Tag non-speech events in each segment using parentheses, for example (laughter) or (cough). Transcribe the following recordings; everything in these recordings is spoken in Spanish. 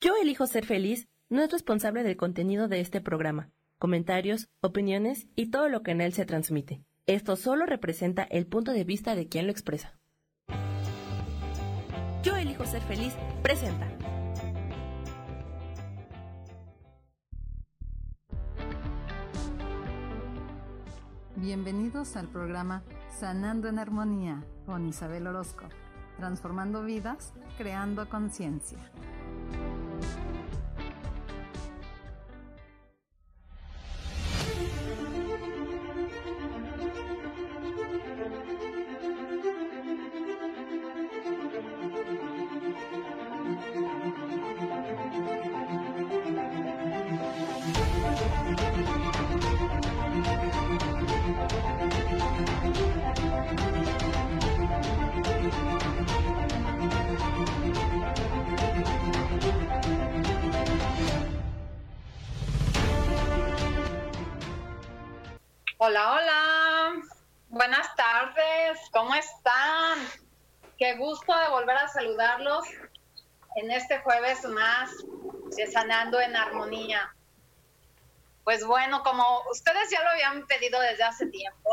Yo elijo ser feliz no es responsable del contenido de este programa, comentarios, opiniones y todo lo que en él se transmite. Esto solo representa el punto de vista de quien lo expresa. Yo elijo ser feliz presenta. Bienvenidos al programa Sanando en Armonía con Isabel Orozco, transformando vidas, creando conciencia. De Sanando en Armonía. Pues bueno, como ustedes ya lo habían pedido desde hace tiempo,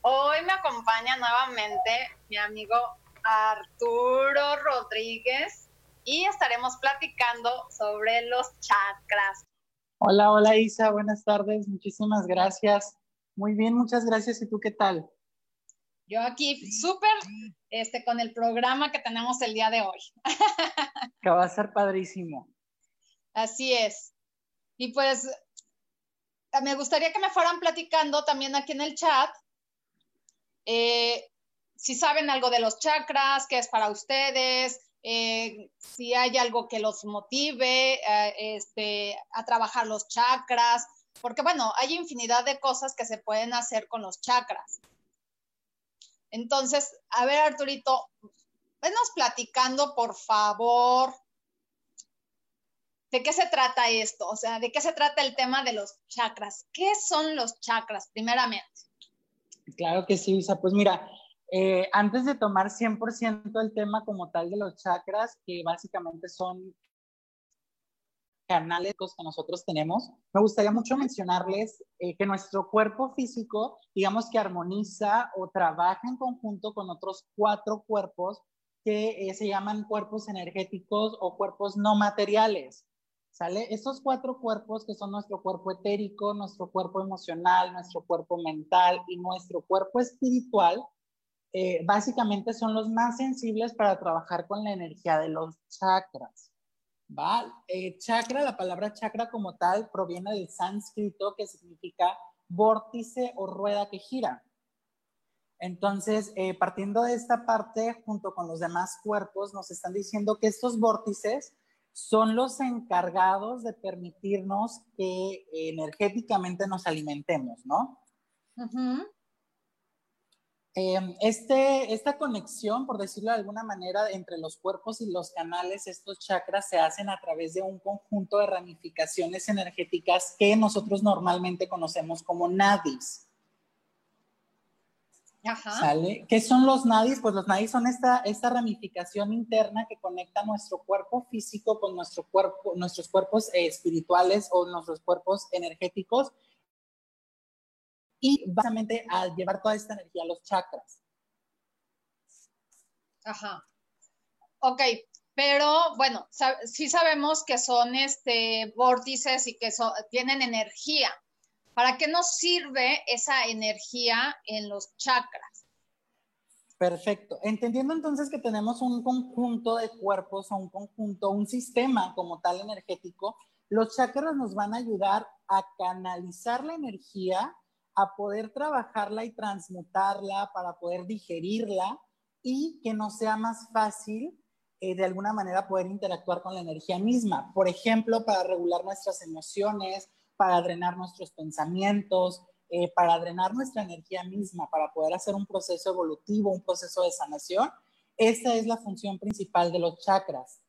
hoy me acompaña nuevamente mi amigo Arturo Rodríguez y estaremos platicando sobre los chakras. Hola, hola Isa, buenas tardes, muchísimas gracias. Muy bien, muchas gracias. ¿Y tú qué tal? Yo aquí súper este, con el programa que tenemos el día de hoy. que va a ser padrísimo. Así es. Y pues me gustaría que me fueran platicando también aquí en el chat eh, si saben algo de los chakras, qué es para ustedes, eh, si hay algo que los motive eh, este, a trabajar los chakras, porque bueno, hay infinidad de cosas que se pueden hacer con los chakras. Entonces, a ver, Arturito, venos platicando, por favor, ¿de qué se trata esto? O sea, ¿de qué se trata el tema de los chakras? ¿Qué son los chakras, primeramente? Claro que sí, Isa. Pues mira, eh, antes de tomar 100% el tema como tal de los chakras, que básicamente son canales que nosotros tenemos, me gustaría mucho mencionarles eh, que nuestro cuerpo físico, digamos que armoniza o trabaja en conjunto con otros cuatro cuerpos que eh, se llaman cuerpos energéticos o cuerpos no materiales. ¿Sale? Estos cuatro cuerpos que son nuestro cuerpo etérico, nuestro cuerpo emocional, nuestro cuerpo mental y nuestro cuerpo espiritual, eh, básicamente son los más sensibles para trabajar con la energía de los chakras. ¿va? Eh, chakra, la palabra chakra como tal proviene del sánscrito que significa vórtice o rueda que gira. Entonces, eh, partiendo de esta parte, junto con los demás cuerpos, nos están diciendo que estos vórtices son los encargados de permitirnos que energéticamente nos alimentemos, ¿no? Em, este, esta conexión, por decirlo de alguna manera, entre los cuerpos y los canales, estos chakras se hacen a través de un conjunto de ramificaciones energéticas que nosotros normalmente conocemos como nadis. Ajá. ¿Sale? ¿Qué son los nadis? Pues los nadis son esta, esta ramificación interna que conecta nuestro cuerpo físico con nuestro cuerpo, nuestros cuerpos eh, espirituales o nuestros cuerpos energéticos y básicamente al llevar toda esta energía a los chakras. Ajá. Ok, pero bueno, sí sabemos que son este vórtices y que tienen energía. ¿Para qué nos sirve esa energía en los chakras? Perfecto. Entendiendo entonces que tenemos un conjunto de cuerpos o un conjunto, un sistema como tal energético, los chakras nos van a ayudar a canalizar la energía a poder trabajarla y transmutarla para poder digerirla y que nos sea más fácil eh, de alguna manera poder interactuar con la energía misma. Por ejemplo, para regular nuestras emociones, para drenar nuestros pensamientos, eh, para drenar nuestra energía misma, para poder hacer un proceso evolutivo, un proceso de sanación. Esa es la función principal de los chakras.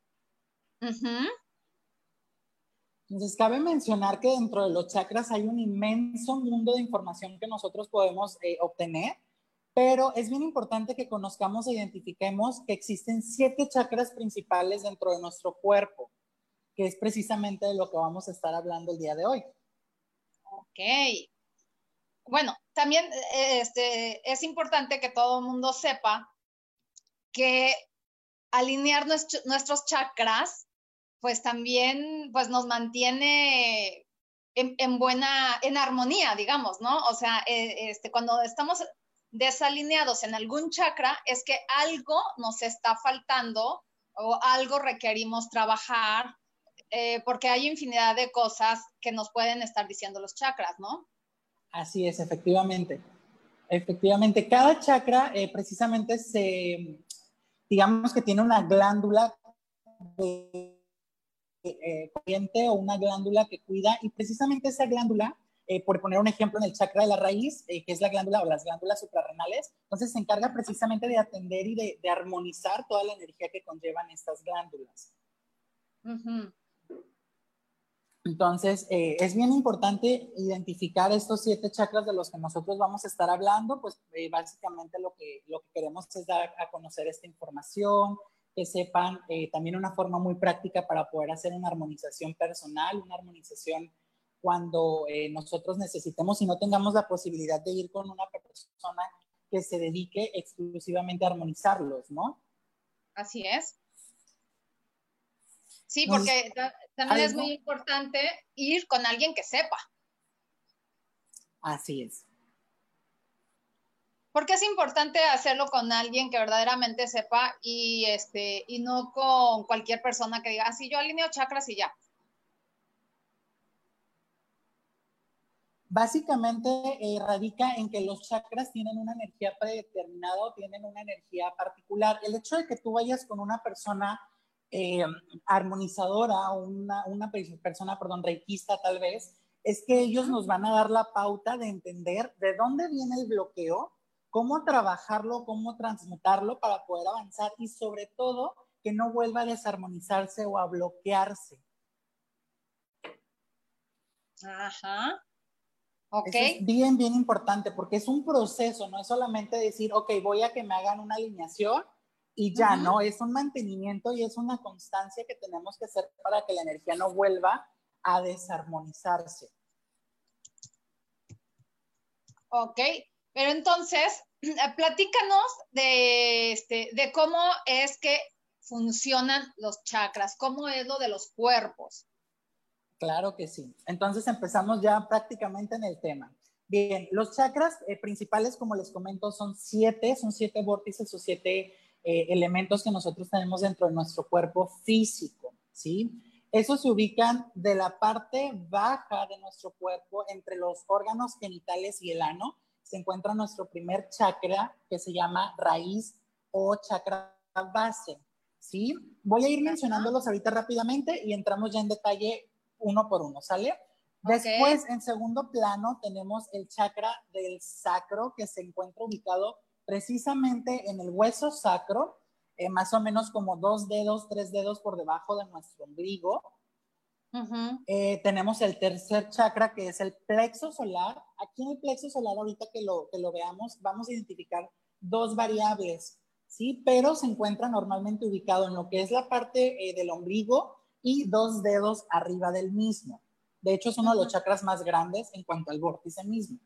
Entonces, cabe mencionar que dentro de los chakras hay un inmenso mundo de información que nosotros podemos eh, obtener, pero es bien importante que conozcamos e identifiquemos que existen siete chakras principales dentro de nuestro cuerpo. que es precisamente de lo que vamos a estar hablando el día de hoy. Ok. Bueno, también este, es importante que todo el mundo sepa que alinear nuestros chakras, pues también pues nos mantiene en, buena, en armonía, digamos, ¿no? O sea, eh, este, cuando estamos desalineados en algún chakra, es que algo nos está faltando o algo requerimos trabajar, eh, porque hay infinidad de cosas que nos pueden estar diciendo los chakras, ¿no? Así es, efectivamente. Efectivamente, cada chakra eh, precisamente se, digamos que tiene una glándula de, eh, corriente o una glándula que cuida y precisamente esa glándula, eh, por poner un ejemplo en el chakra de la raíz, que es la glándula o las glándulas suprarrenales, entonces se encarga precisamente de atender y de, armonizar toda la energía que conllevan estas glándulas. Entonces, eh, es bien importante identificar estos siete chakras de los que nosotros vamos a estar hablando, pues eh, básicamente lo que, lo que queremos es dar a conocer esta información, que sepan eh, también una forma muy práctica para poder hacer una armonización personal, una armonización cuando nosotros necesitemos y no tengamos la posibilidad de ir con una persona que se dedique exclusivamente a armonizarlos, ¿no? Así es. Sí, porque también es muy importante ir con alguien que sepa. Así es. Porque es importante hacerlo con alguien que verdaderamente sepa y este y no con cualquier persona que diga, así ah, yo alineo chakras y ya. Básicamente eh, radica en que los chakras tienen una energía predeterminada o tienen una energía particular. El hecho de que tú vayas con una persona eh, armonizadora una, una persona, perdón, reikista tal vez, es que ellos nos van a dar la pauta de entender de dónde viene el bloqueo, cómo trabajarlo, cómo transmutarlo para poder avanzar y sobre todo que no vuelva a desarmonizarse o a bloquearse. Ajá. Ok. es bien, bien importante porque es un proceso, no es solamente decir, ok, voy a que me hagan una alineación y ya, ¿no? Es un mantenimiento y es una constancia que tenemos que hacer para que la energía no vuelva a desarmonizarse. Ok, pero entonces, (clears throat) platícanos de, este, de cómo es que funcionan los chakras, cómo es lo de los cuerpos. Claro que sí. Entonces empezamos ya prácticamente en el tema. Bien, los chakras eh, principales, como les comento, son siete, son siete vórtices o siete eh, elementos que nosotros tenemos dentro de nuestro cuerpo físico, ¿sí? Esos se ubican de la parte baja de nuestro cuerpo, entre los órganos genitales y el ano, se encuentra nuestro primer chakra que se llama raíz o chakra base, ¿sí? Voy a ir mencionándolos ahorita rápidamente y entramos ya en detalle uno por uno, ¿sale? Después, en segundo plano, tenemos el chakra del sacro que se encuentra ubicado precisamente en el hueso sacro, eh, más o menos como dos dedos, tres dedos por debajo de nuestro ombligo. Eh, tenemos el tercer chakra que es el plexo solar. Aquí en el plexo solar, ahorita que lo, que lo veamos, vamos a identificar dos variables, ¿sí? Pero se encuentra normalmente ubicado en lo que es la parte eh, del ombligo y dos dedos arriba del mismo. De hecho, es uno de los chakras más grandes en cuanto al vórtice mismo.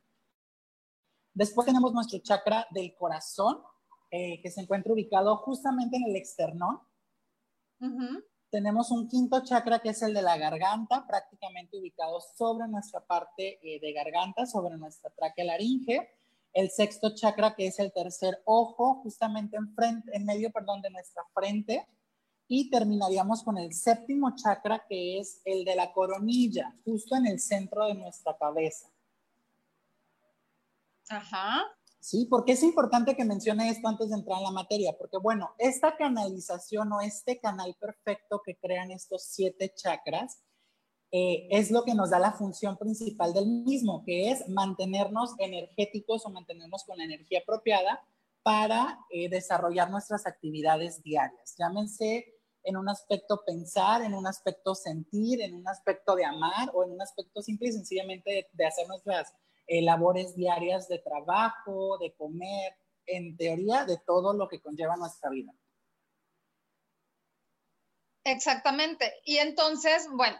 Después tenemos nuestro chakra del corazón, eh, que se encuentra ubicado justamente en el externón. Tenemos un quinto chakra que es el de la garganta, prácticamente ubicado sobre nuestra parte eh, de garganta, sobre nuestra tráquea laringe. El sexto chakra que es el tercer ojo, justamente en, frente, en medio perdón, de nuestra frente. Y terminaríamos con el séptimo chakra que es el de la coronilla, justo en el centro de nuestra cabeza. Ajá. Sí, porque es importante que mencione esto antes de entrar en la materia, porque bueno, esta canalización o este canal perfecto que crean estos siete chakras eh, es lo que nos da la función principal del mismo, que es mantenernos energéticos o mantenernos con la energía apropiada para eh, desarrollar nuestras actividades diarias. Llámense en un aspecto pensar, en un aspecto sentir, en un aspecto de amar o en un aspecto simple y sencillamente de hacer nuestras eh, labores diarias de trabajo, de comer, en teoría de todo lo que conlleva nuestra vida. Exactamente. Y entonces, bueno,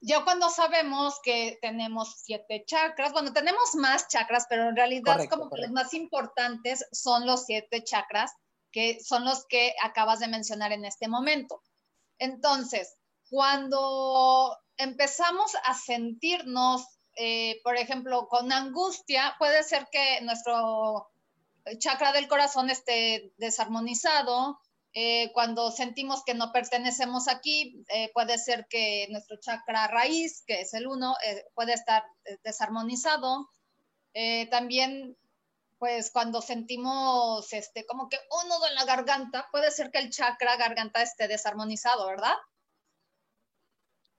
yo cuando sabemos que tenemos siete chakras, bueno, tenemos más chakras, pero en realidad como que los más importantes son los siete chakras, que son los que acabas de mencionar en este momento. Entonces, cuando empezamos a sentirnos, eh, por ejemplo, con angustia, puede ser que nuestro chakra del corazón esté desarmonizado, eh, cuando sentimos que no pertenecemos aquí, eh, puede ser que nuestro chakra raíz, que es el uno, eh, puede estar desarmonizado. también, pues cuando sentimos este, como que un nudo en la garganta, puede ser que el chakra garganta esté desarmonizado, ¿verdad?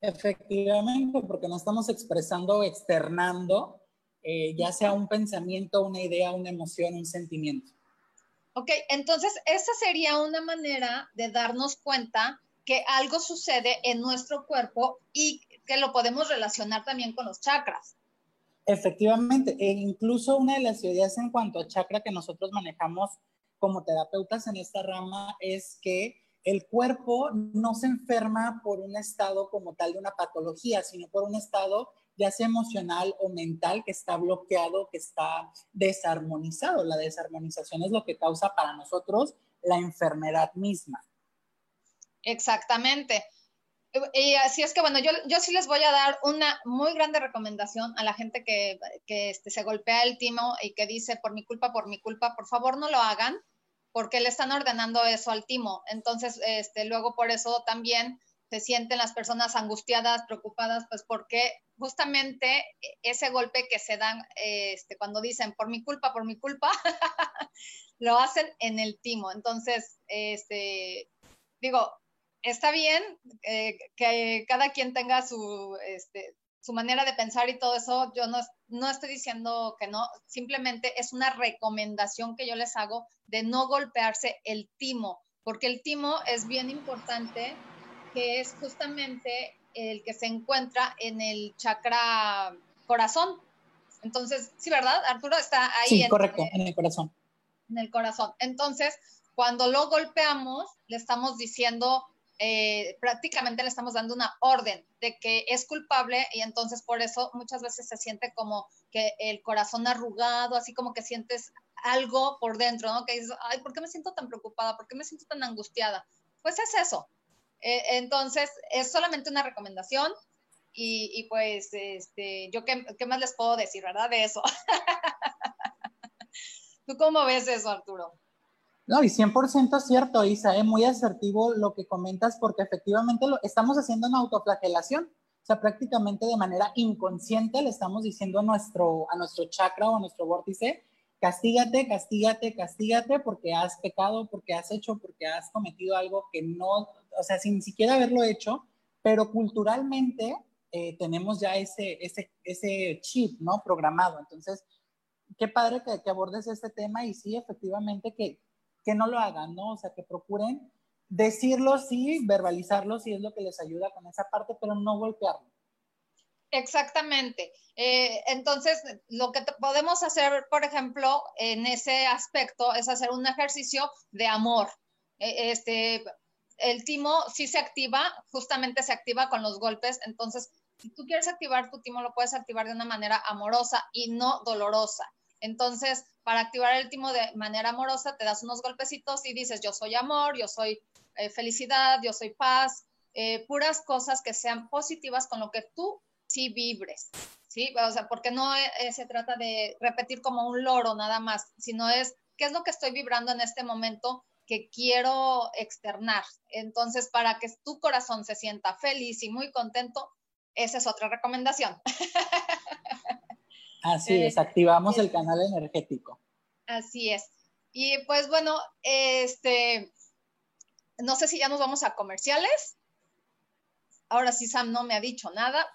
Efectivamente, porque no estamos expresando o externando, ya sea un pensamiento, una idea, una emoción, un sentimiento. Ok, entonces esa sería una manera de darnos cuenta que algo sucede en nuestro cuerpo y que lo podemos relacionar también con los chakras. Efectivamente, e incluso una de las ideas en cuanto a chakra que nosotros manejamos como terapeutas en esta rama es que el cuerpo no se enferma por un estado como tal de una patología, sino por un estado ya sea emocional o mental, que está bloqueado, que está desarmonizado. La desarmonización es lo que causa para nosotros la enfermedad misma. Exactamente. Y así es que, bueno, yo, yo sí les voy a dar una muy grande recomendación a la gente que, que este, se golpea el timo y que dice, por mi culpa, por mi culpa, por favor no lo hagan, porque le están ordenando eso al timo. Entonces, este, luego por eso también se sienten las personas angustiadas, preocupadas, pues porque justamente ese golpe que se dan este, cuando dicen por mi culpa, por mi culpa, (laughs) lo hacen en el timo. Entonces, este, digo, está bien eh, que cada quien tenga su, este, su manera de pensar y todo eso. Yo no, no estoy diciendo que no, simplemente es una recomendación que yo les hago de no golpearse el timo, porque el timo es bien importante que es justamente el que se encuentra en el chakra corazón. Entonces, sí, ¿verdad? Arturo está ahí. Sí, correcto, en el corazón. En el corazón. Entonces, cuando lo golpeamos, le estamos diciendo, eh, prácticamente le estamos dando una orden de que es culpable y entonces por eso muchas veces se siente como que el corazón arrugado, así como que sientes algo por dentro, ¿no? Que dices, ay, ¿por qué me siento tan preocupada? ¿Por qué me siento tan angustiada? Pues es eso, eh, entonces, es solamente una recomendación y, pues, este, yo qué, más les puedo decir, ¿verdad? De eso. (laughs) ¿Tú cómo ves eso, Arturo? No, y 100% cierto, Isa, es ¿eh? muy asertivo lo que comentas porque efectivamente lo, estamos haciendo una autoflagelación. O sea, prácticamente de manera inconsciente le estamos diciendo a nuestro, a nuestro chakra o a nuestro vórtice, castígate, castígate, castígate porque has pecado, porque has hecho, porque has cometido algo que no o sea, sin siquiera haberlo hecho, pero culturalmente eh, tenemos ya ese, ese, ese chip, ¿no? Programado. Entonces, qué padre que, que, abordes este tema y sí, efectivamente, que, que no lo hagan, ¿no? O sea, que procuren decirlo, sí, verbalizarlo, sí es lo que les ayuda con esa parte, pero no golpearlo. Exactamente. Eh, entonces, lo que podemos hacer, por ejemplo, en ese aspecto es hacer un ejercicio de amor. E, este, el timo sí se activa, justamente se activa con los golpes, entonces si tú quieres activar tu timo lo puedes activar de una manera amorosa y no dolorosa. Entonces, para activar el timo de manera amorosa, te das unos golpecitos y dices, yo soy amor, yo soy eh, felicidad, yo soy paz, eh, puras cosas que sean positivas con lo que tú sí vibres, ¿sí? O sea, porque no eh, se trata de repetir como un loro nada más, sino es, ¿qué es lo que estoy vibrando en este momento? que quiero externar. Entonces, para que tu corazón se sienta feliz y muy contento, esa es otra recomendación. (laughs) Así es, activamos el canal energético. Así es. Y pues bueno, este, no sé si ya nos vamos a comerciales. Ahora sí, Sam no me ha dicho nada.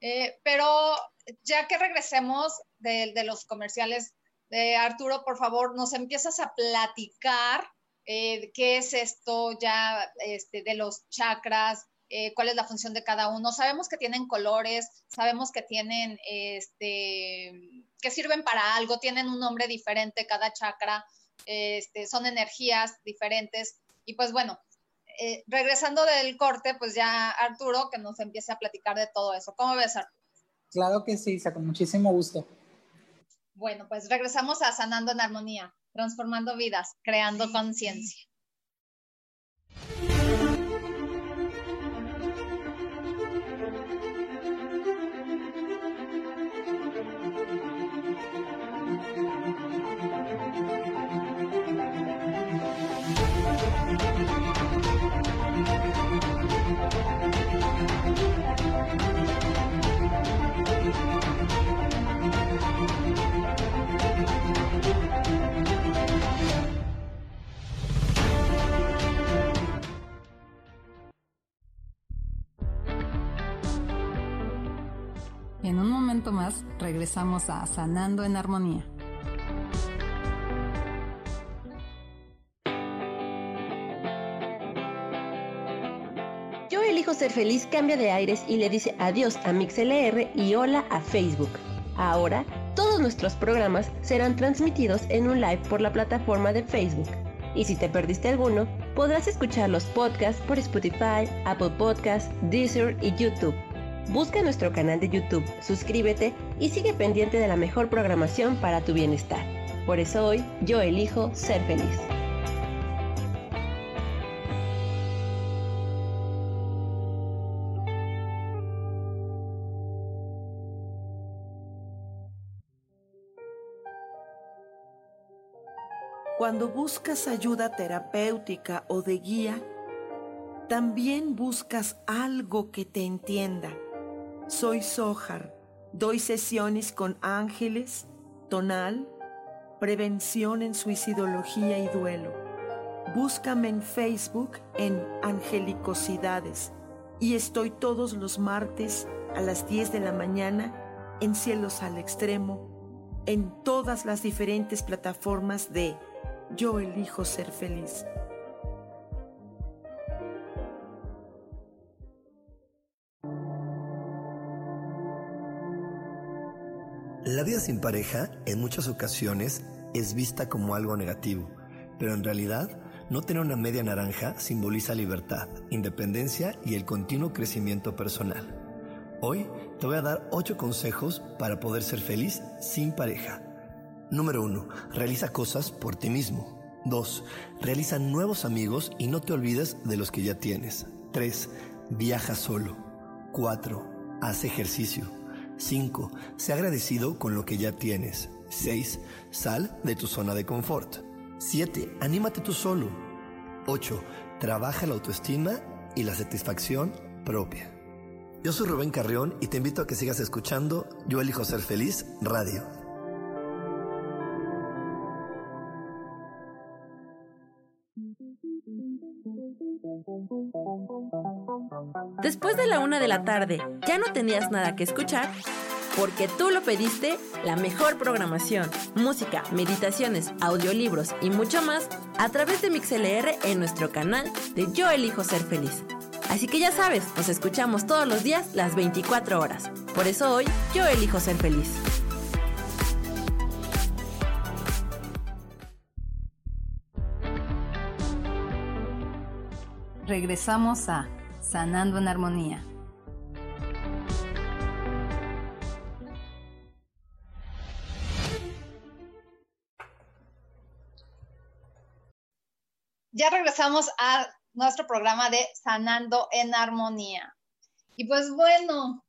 Eh, pero ya que regresemos de, de los comerciales, de Arturo, por favor, nos empiezas a platicar eh, qué es esto ya este, de los chakras, eh, cuál es la función de cada uno. Sabemos que tienen colores, sabemos que tienen, este, que sirven para algo, tienen un nombre diferente cada chakra, este, son energías diferentes. Y pues bueno, eh, regresando del corte, pues ya Arturo que nos empiece a platicar de todo eso. ¿Cómo ves, Arturo? Claro que sí, con muchísimo gusto. Bueno, pues regresamos a Sanando en Armonía, transformando vidas, creando conciencia. En un momento más regresamos a Sanando en Armonía. Yo elijo ser feliz, cambia de aires y le dice adiós a MixLR y hola a Facebook. Ahora, todos nuestros programas serán transmitidos en un live por la plataforma de Facebook. Y si te perdiste alguno, podrás escuchar los podcasts por Spotify, Apple Podcasts, Deezer y YouTube. Busca nuestro canal de YouTube, suscríbete y sigue pendiente de la mejor programación para tu bienestar. Por eso hoy yo elijo ser feliz. Cuando buscas ayuda terapéutica o de guía, también buscas algo que te entienda soy Sohar. Doy sesiones con ángeles, tonal, prevención en suicidología y duelo. Búscame en Facebook en Angelicosidades y estoy todos los martes a las 10 de la mañana en Cielos al Extremo, en todas las diferentes plataformas de Yo elijo ser feliz. La vida sin pareja en muchas ocasiones es vista como algo negativo, pero en realidad no tener una media naranja simboliza libertad, independencia y el continuo crecimiento personal. Hoy te voy a dar 8 consejos para poder ser feliz sin pareja. Número 1. Realiza cosas por ti mismo. 2. Realiza nuevos amigos y no te olvides de los que ya tienes. 3. Viaja solo. 4. Haz ejercicio. 5. Sé agradecido con lo que ya tienes. 6. Sal de tu zona de confort. 7. Anímate tú solo. 8. Trabaja la autoestima y la satisfacción propia. Yo soy Rubén Carrión y te invito a que sigas escuchando Yo elijo ser feliz radio. Después de la una de la tarde, ¿ya no tenías nada que escuchar? Porque tú lo pediste, la mejor programación, música, meditaciones, audiolibros y mucho más a través de MixLR en nuestro canal de Yo Elijo Ser Feliz. Así que ya sabes, nos escuchamos todos los días las 24 horas. Por eso hoy yo elijo ser feliz. Regresamos a Sanando en Armonía. Ya regresamos a nuestro programa de Sanando en Armonía. Y pues bueno,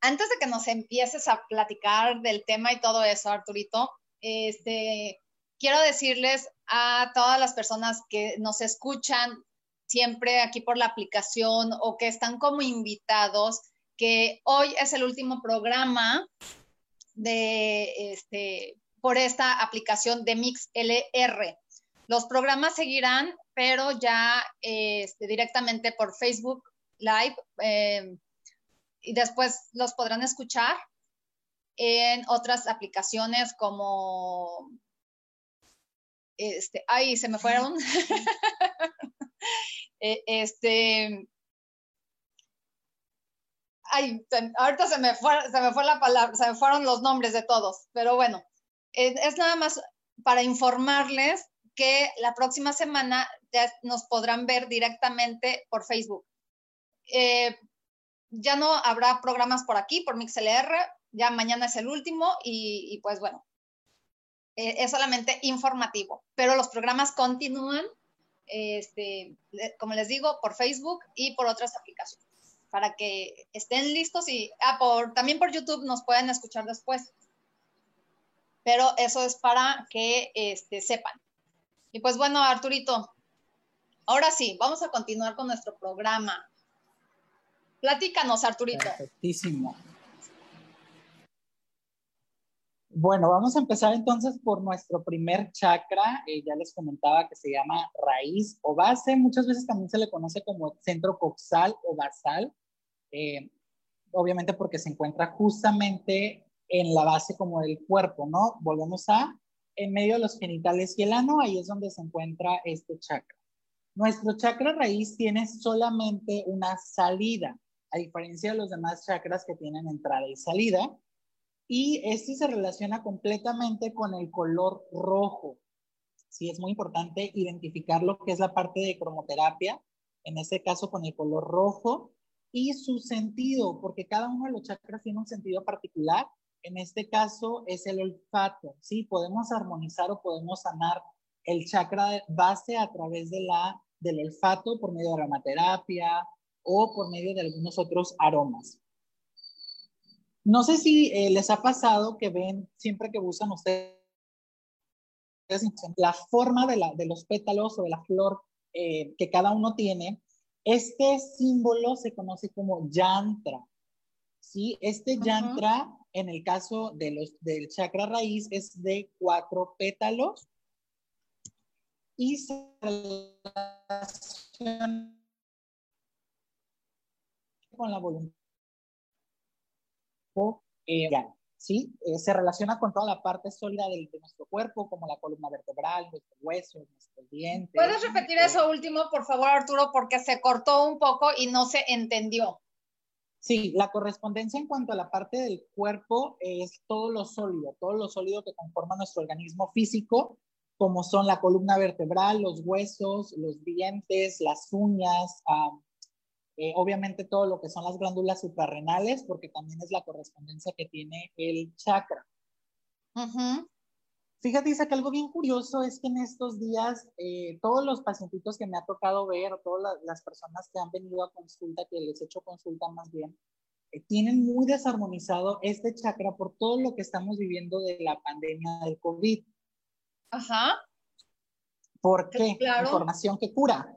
antes de que nos empieces a platicar del tema y todo eso, Arturito, este, quiero decirles a todas las personas que nos escuchan siempre aquí por la aplicación o que están como invitados, que hoy es el último programa de este por esta aplicación de MixLR. Los programas seguirán, pero ya este, directamente por Facebook Live eh, y después los podrán escuchar en otras aplicaciones como este, ay, se me fueron. (laughs) (laughs) Eh, este, ay, ahorita se me, fue, se me fue la palabra, se me fueron los nombres de todos, pero bueno, es nada más para informarles que la próxima semana ya nos podrán ver directamente por Facebook. Eh, ya no habrá programas por aquí, por MixLR, ya mañana es el último y, pues bueno, eh, es solamente informativo, pero los programas continúan, este, como les digo, por Facebook y por otras aplicaciones, para que estén listos y ah, también por YouTube nos pueden escuchar después. Pero eso es para que este, sepan. Y pues bueno, Arturito, ahora sí, vamos a continuar con nuestro programa. Platícanos, Arturito. Perfectísimo. Bueno, vamos a empezar entonces por nuestro primer chakra. Eh, ya les comentaba que se llama raíz o base. Muchas veces también se le conoce como centro coxal o basal. Eh, obviamente porque se encuentra justamente en la base como del cuerpo, ¿no? Volvemos a en medio de los genitales y el ano, ahí es donde se encuentra este chakra. Nuestro chakra raíz tiene solamente una salida a diferencia de los demás chakras que tienen entrada y salida. Y este se relaciona completamente con el color rojo. Sí, es muy importante identificar lo que es la parte de cromoterapia, en este caso con el color rojo, y su sentido, porque cada uno de los chakras tiene un sentido particular. En este caso es el olfato, ¿sí? Podemos armonizar o podemos sanar el chakra base a través de la, del olfato por medio de aromaterapia, o por medio de algunos otros aromas. No sé si eh, les ha pasado que ven siempre que usan ustedes la forma de, la, de los pétalos o de la flor eh, que cada uno tiene. Este símbolo se conoce como yantra. ¿sí? Este yantra, en el caso de los, del chakra raíz, es de cuatro pétalos y se relaciona con la voluntad. Eh, ¿sí? Eh, se relaciona con toda la parte sólida de, nuestro cuerpo, como la columna vertebral, nuestros huesos, nuestros dientes. ¿Puedes repetir eso último, por favor, Arturo, porque se cortó un poco y no se entendió? Sí, la correspondencia en cuanto a la parte del cuerpo es todo lo sólido, todo lo sólido que conforma nuestro organismo físico, como son la columna vertebral, los huesos, los dientes, las uñas, eh, obviamente todo lo que son las glándulas suprarrenales, porque también es la correspondencia que tiene el chakra. Fíjate, Isa, que algo bien curioso es que en estos días eh, todos los pacientitos que me ha tocado ver, todas las personas que han venido a consulta, que les he hecho consulta más bien, eh, tienen muy desarmonizado este chakra por todo lo que estamos viviendo de la pandemia del COVID. Ajá. ¿Por qué? Información que cura.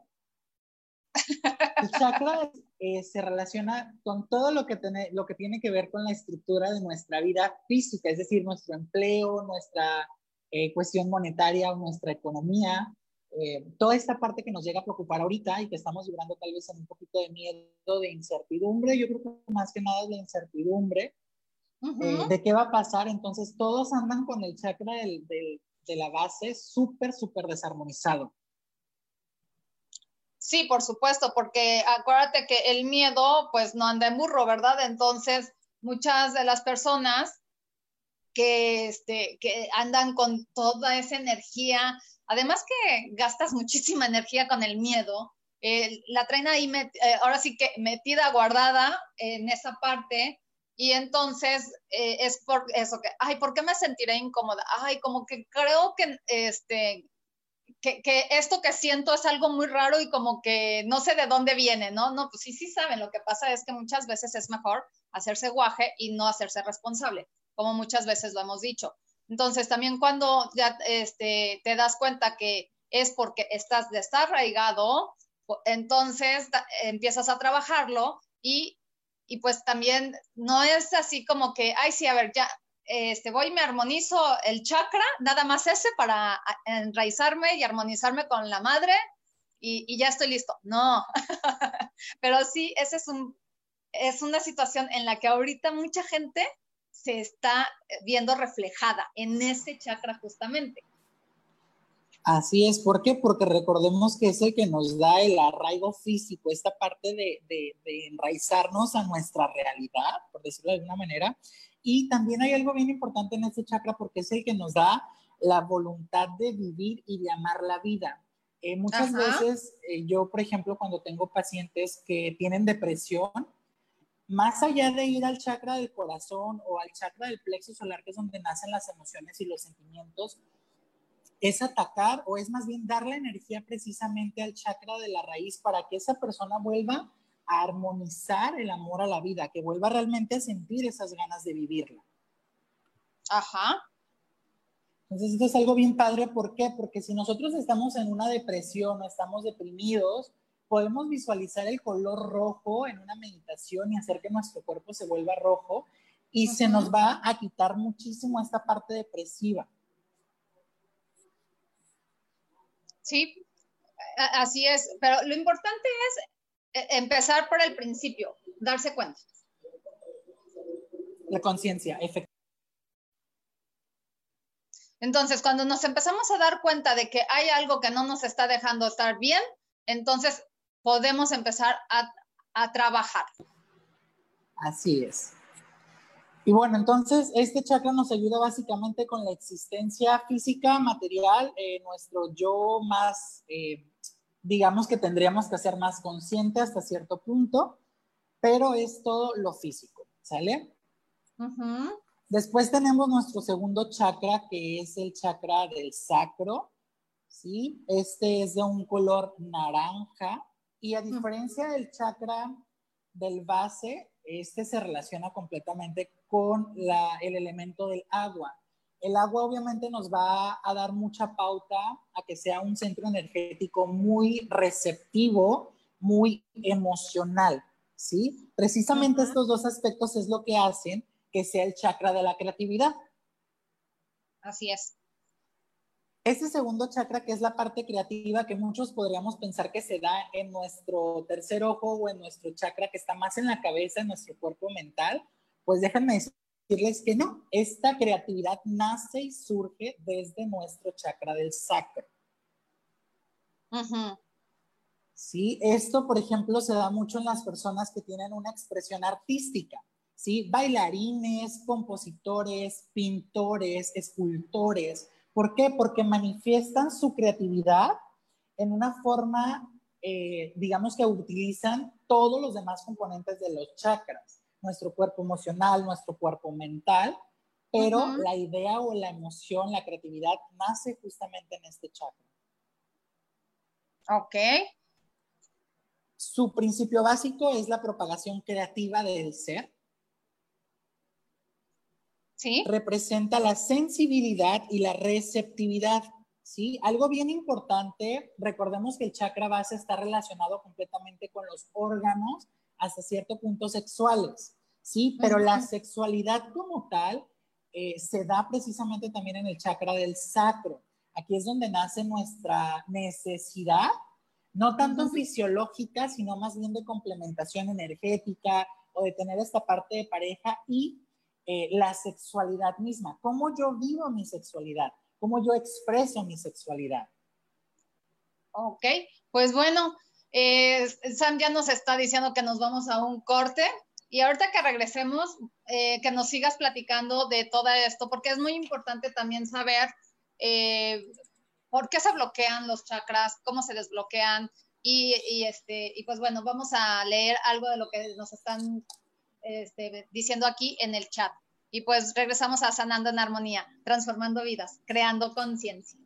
(laughs) El chakra eh, se relaciona con todo lo que, tiene, lo que tiene que ver con la estructura de nuestra vida física, es decir, nuestro empleo, nuestra eh, cuestión monetaria, nuestra economía, eh, toda esta parte que nos llega a preocupar ahorita y que estamos vibrando tal vez en un poquito de miedo, de incertidumbre, yo creo que más que nada es la incertidumbre de qué va a pasar, entonces todos andan con el chakra de la base súper, súper desarmonizado. Sí, por supuesto, porque acuérdate que el miedo pues no anda en burro, ¿verdad? Entonces, muchas de las personas que, este, que andan con toda esa energía, además que gastas (laughs) muchísima energía con el miedo, eh, la traen ahí, eh, ahora sí que metida, guardada en esa parte, y entonces eh, es por eso que, ay, ¿por qué me sentiré incómoda? Ay, como que creo que, este, que, esto que siento es algo muy raro y como que no sé de dónde viene, ¿no? No, pues sí, sí saben, lo que pasa es que muchas veces es mejor hacerse guaje y no hacerse responsable, como muchas veces lo hemos dicho. Entonces, también cuando ya este, te das cuenta que es porque estás desarraigado, entonces empiezas a trabajarlo y, y pues también no es así como que, ay, sí, a ver, ya, este, voy y me armonizo el chakra, nada más ese para enraizarme y armonizarme con la madre y, ya estoy listo. No, (laughs) pero sí, esa es, un, es una situación en la que ahorita mucha gente se está viendo reflejada en ese chakra justamente. Así es, ¿por qué? Porque recordemos que es el que nos da el arraigo físico, esta parte de, de, de enraizarnos a nuestra realidad, por decirlo de alguna manera, y también hay algo bien importante en este chakra porque es el que nos da la voluntad de vivir y de amar la vida. Eh, muchas veces eh, yo, por ejemplo, cuando tengo pacientes que tienen depresión, más allá de ir al chakra del corazón o al chakra del plexo solar, que es donde nacen las emociones y los sentimientos, es atacar o es más bien dar la energía precisamente al chakra de la raíz para que esa persona vuelva a armonizar el amor a la vida, que vuelva realmente a sentir esas ganas de vivirla. Ajá. Entonces, esto es algo bien padre. ¿Por qué? Porque si nosotros estamos en una depresión o estamos deprimidos, podemos visualizar el color rojo en una meditación y hacer que nuestro cuerpo se vuelva rojo y se nos va a quitar muchísimo esta parte depresiva. Sí, así es, pero lo importante es empezar por el principio, darse cuenta. La conciencia, efectivamente. Entonces, cuando nos empezamos a dar cuenta de que hay algo que no nos está dejando estar bien, entonces podemos empezar a, trabajar. Así es. Y bueno, entonces este chakra nos ayuda básicamente con la existencia física, material, eh, nuestro yo más, eh, digamos que tendríamos que ser más consciente hasta cierto punto, pero es todo lo físico, ¿sale? Después tenemos nuestro segundo chakra, que es el chakra del sacro, ¿sí? Este es de un color naranja y a diferencia del chakra del base, este se relaciona completamente con el elemento del agua. El agua obviamente nos va a dar mucha pauta a que sea un centro energético muy receptivo, muy emocional, ¿sí? Precisamente estos dos aspectos es lo que hacen que sea el chakra de la creatividad. Así es. Ese segundo chakra, que es la parte creativa, que muchos podríamos pensar que se da en nuestro tercer ojo o en nuestro chakra que está más en la cabeza, en nuestro cuerpo mental, pues déjenme decirles que no, esta creatividad nace y surge desde nuestro chakra del sacro. Sí, esto, por ejemplo, se da mucho en las personas que tienen una expresión artística. ¿sí? Bailarines, compositores, pintores, escultores. ¿Por qué? Porque manifiestan su creatividad en una forma, eh, digamos que utilizan todos los demás componentes de los chakras, nuestro cuerpo emocional, nuestro cuerpo mental, pero la idea o la emoción, la creatividad nace justamente en este chakra. Ok. Su principio básico es la propagación creativa del ser representa la sensibilidad y la receptividad. ¿sí? Algo bien importante, recordemos que el chakra base está relacionado completamente con los órganos hasta cierto punto sexuales, ¿sí? Pero la sexualidad como tal eh, se da precisamente también en el chakra del sacro. Aquí es donde nace nuestra necesidad, no tanto fisiológica, sino más bien de complementación energética o de tener esta parte de pareja y eh, la sexualidad misma, cómo yo vivo mi sexualidad, cómo yo expreso mi sexualidad. Ok, pues bueno, eh, Sam ya nos está diciendo que nos vamos a un corte y ahorita que regresemos, eh, que nos sigas platicando de todo esto, porque es muy importante también saber por qué se bloquean los chakras, cómo se desbloquean y, y, este, y pues bueno, vamos a leer algo de lo que nos están este, diciendo aquí en el chat. Y pues regresamos a Sanando en Armonía, transformando vidas, creando conciencia.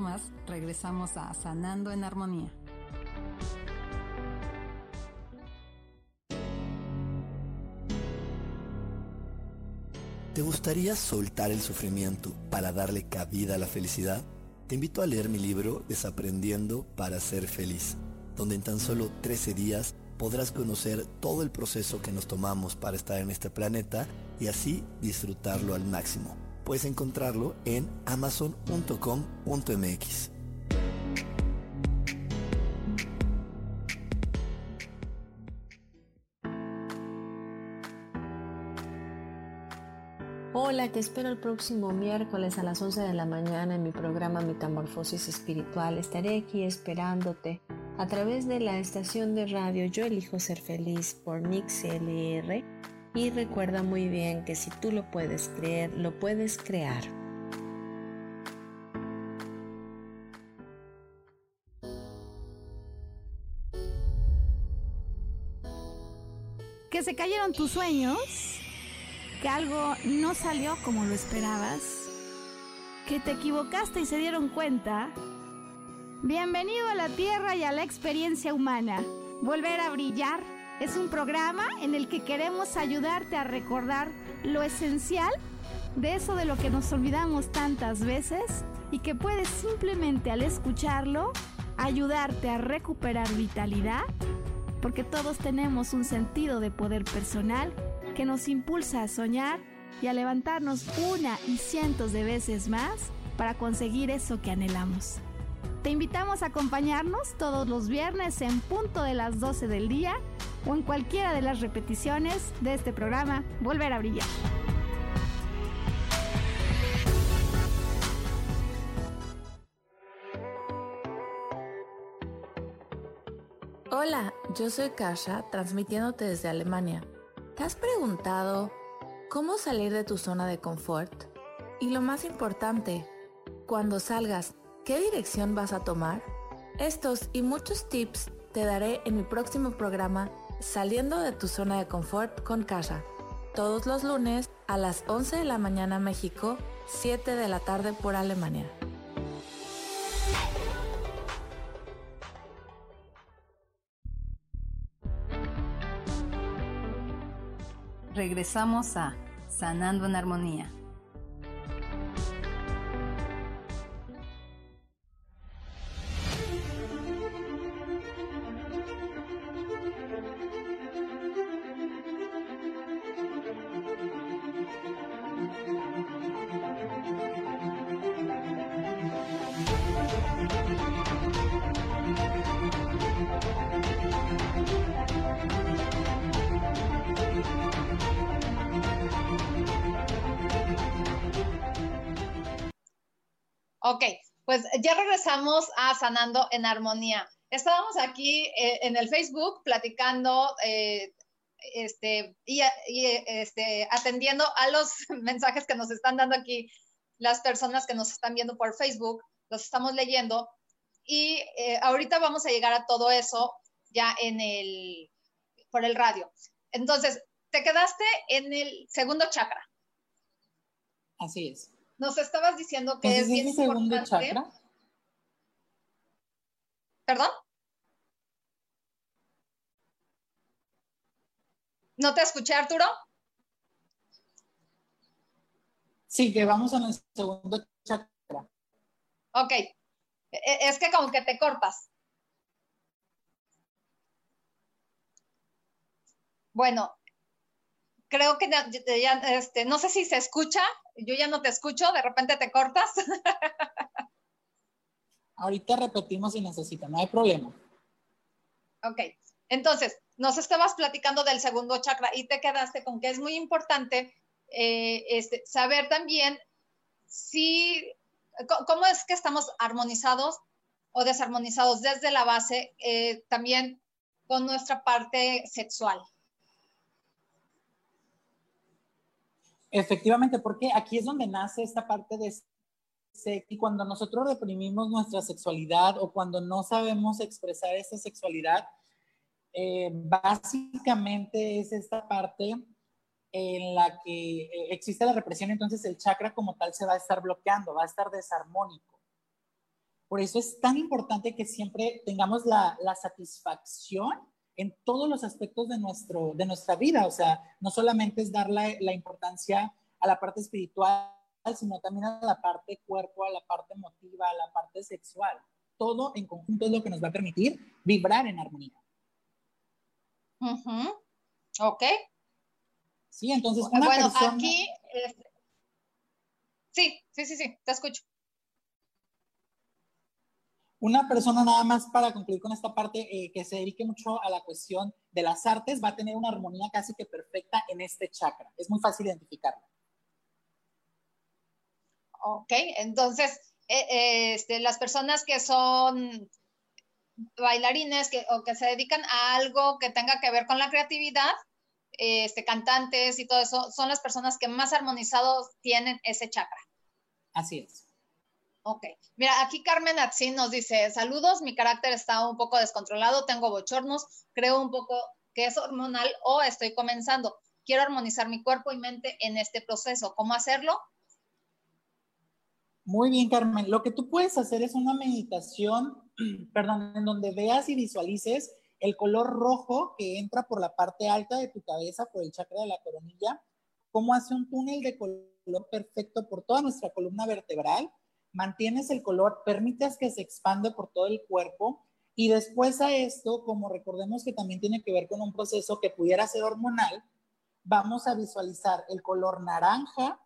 Más regresamos a Sanando en Armonía. ¿Te gustaría soltar el sufrimiento para darle cabida a la felicidad? Te invito a leer mi libro Desaprendiendo para ser feliz. donde en tan solo 13 días podrás conocer todo el proceso que nos tomamos para estar en este planeta y así disfrutarlo al máximo. Puedes encontrarlo en amazon.com.mx. Hola, te espero el próximo miércoles a las 11 de la mañana en mi programa Metamorfosis Espiritual. Estaré aquí esperándote a través de la estación de radio Yo Elijo Ser Feliz por MixLR y recuerda muy bien que si tú lo puedes creer, lo puedes crear. Que se cayeron tus sueños que algo no salió como lo esperabas, que te equivocaste y se dieron cuenta. Bienvenido a la Tierra y a la experiencia humana. Volver a brillar es un programa en el que queremos ayudarte a recordar lo esencial de eso de lo que nos olvidamos tantas veces y que puedes simplemente al escucharlo ayudarte a recuperar vitalidad, porque todos tenemos un sentido de poder personal que nos impulsa a soñar y a levantarnos una y cientos de veces más para conseguir eso que anhelamos. Te invitamos a acompañarnos todos los viernes en punto de las 12 del día o en cualquiera de las repeticiones de este programa Volver a Brillar. Hola, yo soy Kasha, transmitiéndote desde Alemania. ¿Te has preguntado cómo salir de tu zona de confort? Y lo más importante, cuando salgas, ¿qué dirección vas a tomar? Estos y muchos tips te daré en mi próximo programa Saliendo de tu zona de confort con Kasha, todos los lunes a las 11 de la mañana México, 7 de la tarde por Alemania. Regresamos a Sanando en Armonía. Ya regresamos a Sanando en Armonía. Estábamos aquí eh, en el Facebook platicando eh, este, y, este, atendiendo a los (laughs) mensajes que nos están dando aquí las personas que nos están viendo por Facebook, los estamos leyendo. Y eh, ahorita vamos a llegar a todo eso ya en el, por el radio. Entonces, te quedaste en el segundo chakra. Así es. Nos estabas diciendo que es bien segundo chakra? ¿Perdón? ¿No te escuché, Arturo? Sí, que vamos en el segundo chakra. Ok. E, e, es que como que te cortas. Bueno, creo que ya, este, no sé si se escucha, yo ya no te escucho, de repente te cortas. (laughs) Ahorita repetimos si necesita, no hay problema. Ok, entonces, nos estabas platicando del segundo chakra y te quedaste con que es muy importante eh, este, saber también si, cómo es que estamos armonizados o desarmonizados desde la base, eh, también con nuestra parte sexual. Efectivamente, porque aquí es donde nace esta parte de y cuando nosotros reprimimos nuestra sexualidad o cuando no sabemos expresar esa sexualidad, eh, básicamente es esta parte en la que eh, existe la represión, entonces el chakra como tal se va a estar bloqueando, va a estar desarmónico. Por eso es tan importante que siempre tengamos la, la satisfacción en todos los aspectos de, nuestro, de nuestra vida. O sea, no solamente es dar la, la importancia a la parte espiritual, sino también a la parte cuerpo, a la parte emotiva, a la parte sexual. todo en conjunto es lo que nos va a permitir vibrar en armonía. Ok. Sí, entonces una bueno, aquí... Sí, sí, sí, sí, te escucho. Una persona nada más para concluir con esta parte eh, que se dedique mucho a la cuestión de las artes va a tener una armonía casi que perfecta en este chakra. Es muy fácil identificarlo. Ok, entonces eh, eh, este, las personas que son bailarines que, o que se dedican a algo que tenga que ver con la creatividad, este, cantantes y todo eso, son las personas que más armonizados tienen ese chakra. Así es. Ok. Mira, aquí Carmen Atzin nos dice, saludos, mi carácter está un poco descontrolado, tengo bochornos, creo un poco que es hormonal o estoy comenzando. Quiero armonizar mi cuerpo y mente en este proceso. ¿Cómo hacerlo? Muy bien, Carmen. Lo que tú puedes hacer es una meditación, (clears throat) perdón, en donde veas y visualices el color rojo que entra por la parte alta de tu cabeza, por el chakra de la coronilla, cómo hace un túnel de color perfecto por toda nuestra columna vertebral. Mantienes el color, permites que se expande por todo el cuerpo y después a esto, como recordemos que también tiene que ver con un proceso que pudiera ser hormonal, vamos a visualizar el color naranja,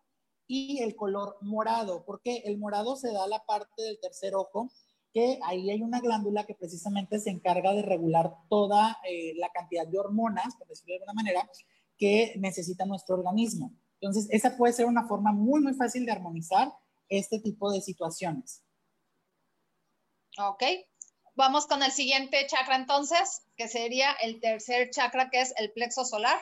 y el color morado, porque el morado se da a la parte del tercer ojo, que ahí hay una glándula que precisamente se encarga de regular toda eh, la cantidad de hormonas, por decirlo de alguna manera, que necesita nuestro organismo. Entonces, esa puede ser una forma muy, muy fácil de armonizar este tipo de situaciones. Ok, vamos con el siguiente chakra entonces, que sería el tercer chakra, que es el plexo solar.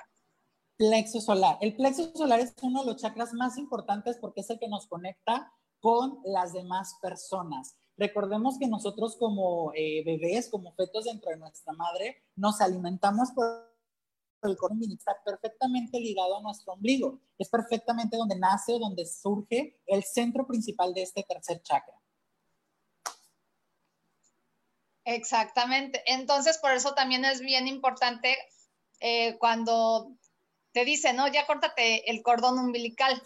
Plexo solar. El plexo solar es uno de los chakras más importantes porque es el que nos conecta con las demás personas. Recordemos que nosotros como eh, bebés, como fetos dentro de nuestra madre, nos alimentamos por el cordón está perfectamente ligado a nuestro ombligo. Es perfectamente donde nace o donde surge el centro principal de este tercer chakra. Exactamente. Entonces, por eso también es bien importante eh, cuando te dice, no, ya córtate el cordón umbilical.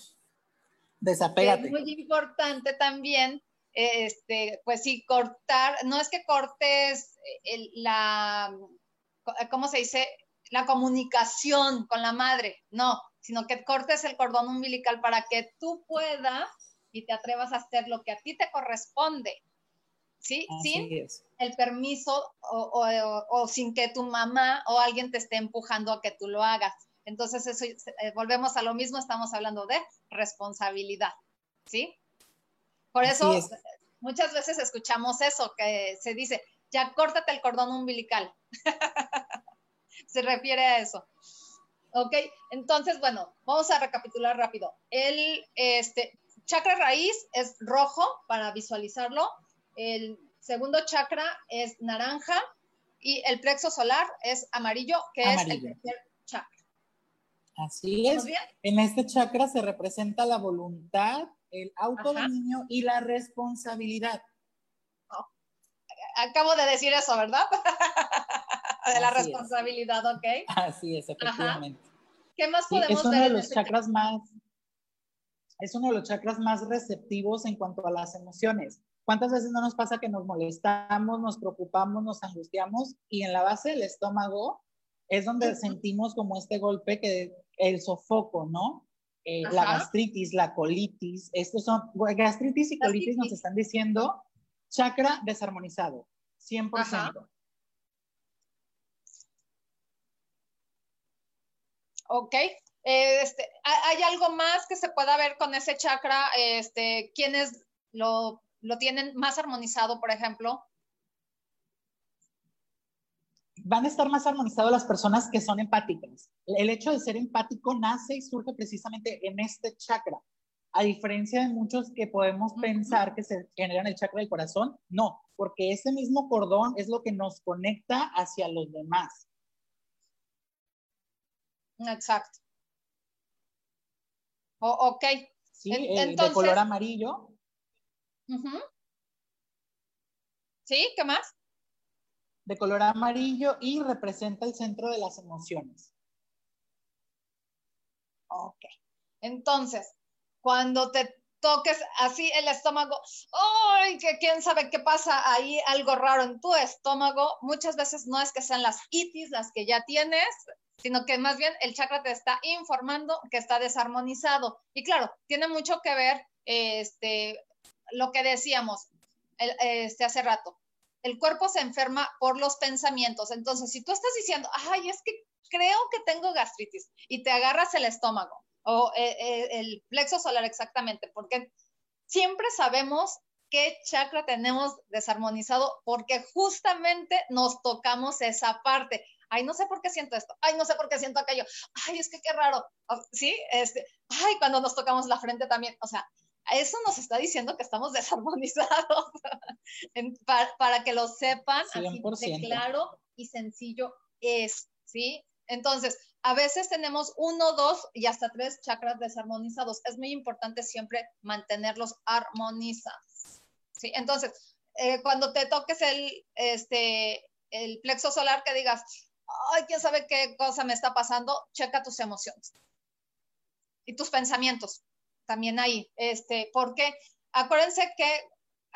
Desapégate. Es muy importante también, este, pues sí, cortar, no es que cortes la, ¿cómo se dice? La comunicación con la madre, no, sino que cortes el cordón umbilical para que tú puedas y te atrevas a hacer lo que a ti te corresponde. ¿Sí? sin el permiso o, sin que tu mamá o alguien te esté empujando a que tú lo hagas. Entonces, eso, eh, volvemos a lo mismo, estamos hablando de responsabilidad, ¿sí? Por eso muchas veces escuchamos eso, que se dice, ya córtate el cordón umbilical. (laughs) se refiere a eso. Ok, entonces, bueno, vamos a recapitular rápido. El este, chakra raíz es rojo para visualizarlo. El segundo chakra es naranja y el plexo solar es amarillo, que es el tercer chakra. Así es. En este chakra se representa la voluntad, el autodominio y la responsabilidad. Oh, acabo de decir eso, ¿verdad? (laughs) de la responsabilidad, ok. Así es, efectivamente. ¿Qué más podemos es uno de los este chakras más es uno de los chakras más receptivos en cuanto a las emociones. ¿Cuántas veces no nos pasa que nos molestamos, nos preocupamos, nos angustiamos y en la base del estómago es donde sentimos como este golpe que el sofoco, ¿no? Eh, la gastritis, la colitis, estos son, gastritis y colitis nos están diciendo chakra desarmonizado, 100%. Ok. Este, ¿Hay algo más que se pueda ver con ese chakra? Este, ¿Quiénes lo, lo tienen más armonizado, por ejemplo? Van a estar más armonizados las personas que son empáticas. El hecho de ser empático nace y surge precisamente en este chakra. A diferencia de muchos que podemos pensar que se generan el chakra del corazón, no, porque ese mismo cordón es lo que nos conecta hacia los demás. Exacto. ok. Sí, eh, de color amarillo. ¿Sí? ¿Qué más? De color amarillo y representa el centro de las emociones. Ok. Entonces, cuando te, toques así el estómago, ¡ay! que quién sabe qué pasa ahí, algo raro en tu estómago. Muchas veces no es que sean las itis las que ya tienes, sino que más bien el chakra te está informando que está desarmonizado. Y claro, tiene mucho que ver este, lo que decíamos este, hace rato. El cuerpo se enferma por los pensamientos. Entonces, si tú estás diciendo, ay, es que creo que tengo gastritis y te agarras el estómago o eh, eh, el plexo solar exactamente, porque siempre sabemos qué chakra tenemos desarmonizado porque justamente nos tocamos esa parte. Ay, no sé por qué siento esto. Ay, no sé por qué siento aquello. Ay, es que qué raro. Sí, este, ay, cuando nos tocamos la frente también. O sea, eso nos está diciendo que estamos (laughs) desarmonizados. para, que lo sepan, así de claro y sencillo es, ¿sí? Entonces, a veces tenemos uno, dos y hasta tres chakras desarmonizados. Es muy importante siempre mantenerlos armonizados. ¿sí? Entonces, eh, cuando te toques el, este, el plexo solar, que digas, ay, quién sabe qué cosa me está pasando, checa tus emociones y tus pensamientos también ahí. Este, porque acuérdense que